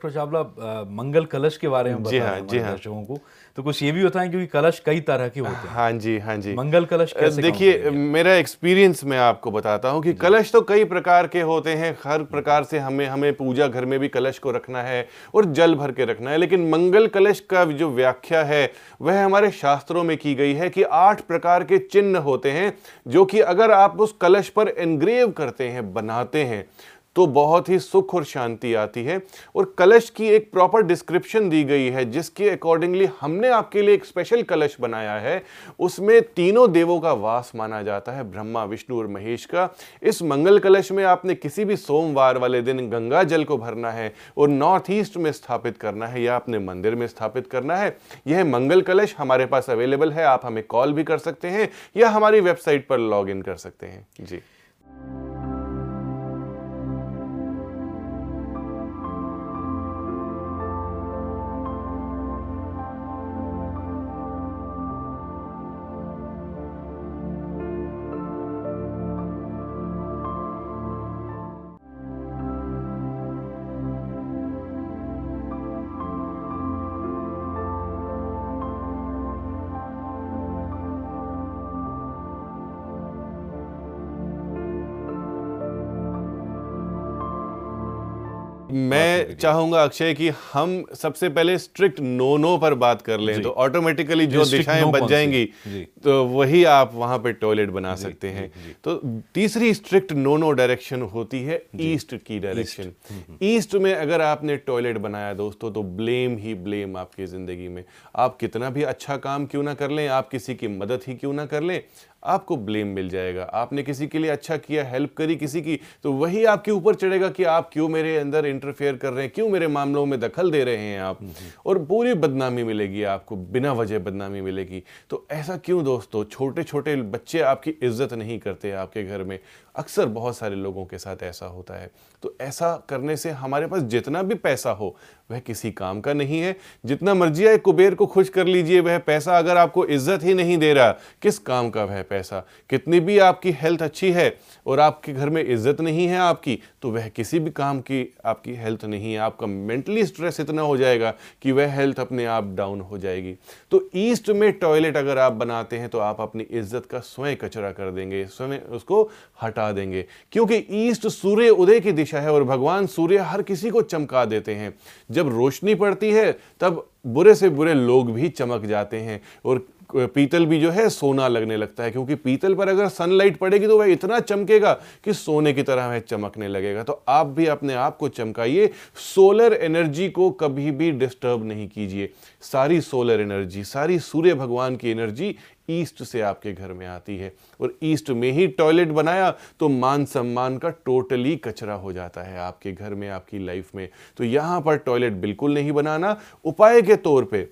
Doctor Chawla मंगल कलश के बारे में जी हाँ, जी हाँ। दर्शकों को। तो कुछ ये भी होता है क्योंकि कलश कई तरह के होते हैं। हाँ जी हाँ जी। मंगल कलश कैसे देखिए मेरा एक्सपीरियंस मैं आपको बताता हूँ कि कलश तो कई प्रकार के होते हैं। हर प्रकार से हमें हमें पूजा घर में भी कलश को रखना है और जल भर के रखना है। लेकिन मंगल कलश का जो व्याख्या है वह हमारे शास्त्रों में की गई है कि आठ प्रकार के चिन्ह होते हैं जो कि अगर आप उस कलश पर एनग्रेव करते हैं बनाते हैं तो बहुत ही सुख और शांति आती है। और कलश की एक प्रॉपर डिस्क्रिप्शन दी गई है, जिसके अकॉर्डिंगली हमने आपके लिए एक स्पेशल कलश बनाया है। उसमें तीनों देवों का वास माना जाता है, ब्रह्मा, विष्णु और महेश का। इस मंगल कलश में आपने किसी भी सोमवार वाले दिन गंगा जल को भरना है और नॉर्थ ईस्ट में स्थापित करना है या अपने मंदिर में स्थापित करना है। यह मंगल कलश हमारे पास अवेलेबल है, आप हमें कॉल भी कर सकते हैं या हमारी वेबसाइट पर लॉग कर सकते हैं। जी। मैं चाहूँगा अक्षय कि हम सबसे पहले स्ट्रिक्ट नो नो पर बात कर लें तो ऑटोमेटिकली जो दिशाएँ सी? जाएँगी तो वही आप वहाँ पे टॉयलेट बना सकते हैं। तो तीसरी स्ट्रिक्ट नो नो डायरेक्शन होती है ईस्ट की डायरेक्शन ईस्ट में अगर आपने टॉयलेट बनाया दोस्तों तो ब्लेम ही ब्लेम आपकी ज़िंदगी में। आप कितना भी अच्छा काम क्यों ना कर लें आप किसी की मदद ही क्यों ना कर लें आपको ब्लेम मिल जाएगा। आपने किसी के लिए अच्छा किया हेल्प करी किसी की तो वही आपके ऊपर चढ़ेगा कि आप क्यों मेरे अंदर इंटरफेयर कर रहे हैं क्यों मेरे मामलों में दखल दे रहे हैं आप। और पूरी बदनामी मिलेगी आपको बिना वजह बदनामी मिलेगी। तो ऐसा क्यों दोस्तों? छोटे छोटे बच्चे आपकी इज़्ज़त नहीं करते आपके घर में। अक्सर बहुत सारे लोगों के साथ ऐसा होता है। तो ऐसा करने से हमारे पास जितना भी पैसा हो वह किसी काम का नहीं है। जितना मर्ज़ी आए कुबेर को खुश कर लीजिए, वह पैसा अगर आपको इज़्ज़त ही नहीं दे रहा, किस काम का वह पैसा? कितनी भी आपकी हेल्थ अच्छी है और आपके घर में इज़्ज़त नहीं है आपकी तो वह किसी भी काम की आपकी हेल्थ नहीं है। आपका मेंटली स्ट्रेस इतना हो जाएगा कि वह हेल्थ अपने आप डाउन हो जाएगी। तो ईस्ट में टॉयलेट अगर आप बनाते हैं तो आप अपनी इज़्ज़त का स्वयं कचरा कर देंगे, स्वयं उसको हटा देंगे। क्योंकि ईस्ट सूर्य उदय की दिशा है और भगवान सूर्य हर किसी को चमका देते हैं। जब रोशनी पड़ती है तब बुरे से बुरे लोग भी चमक जाते हैं और पीतल भी जो है सोना लगने लगता है, क्योंकि पीतल पर अगर सनलाइट पड़ेगी तो वह इतना चमकेगा कि सोने की तरह वह चमकने लगेगा। तो आप भी अपने आप को चमकाइए सोलर एनर्जी को कभी भी डिस्टर्ब नहीं कीजिए। सारी सोलर एनर्जी सारी सूर्य भगवान की एनर्जी ईस्ट से आपके घर में आती है। और ईस्ट में ही टॉयलेट बनाया तो मान सम्मान का टोटली कचरा हो जाता है आपके घर में, आपकी लाइफ में। तो यहाँ पर टॉयलेट बिल्कुल नहीं बनाना। उपाय के तौर पे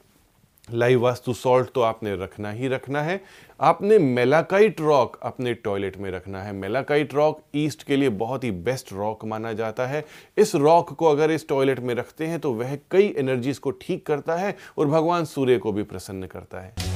लाइव वास्तु सॉल्ट तो आपने रखना ही रखना है। आपने मेलाकाइट रॉक अपने टॉयलेट में रखना है। मेलाकाइट रॉक ईस्ट के लिए बहुत ही बेस्ट रॉक माना जाता है। इस रॉक को अगर इस टॉयलेट में रखते हैं तो वह कई एनर्जीज को ठीक करता है और भगवान सूर्य को भी प्रसन्न करता है।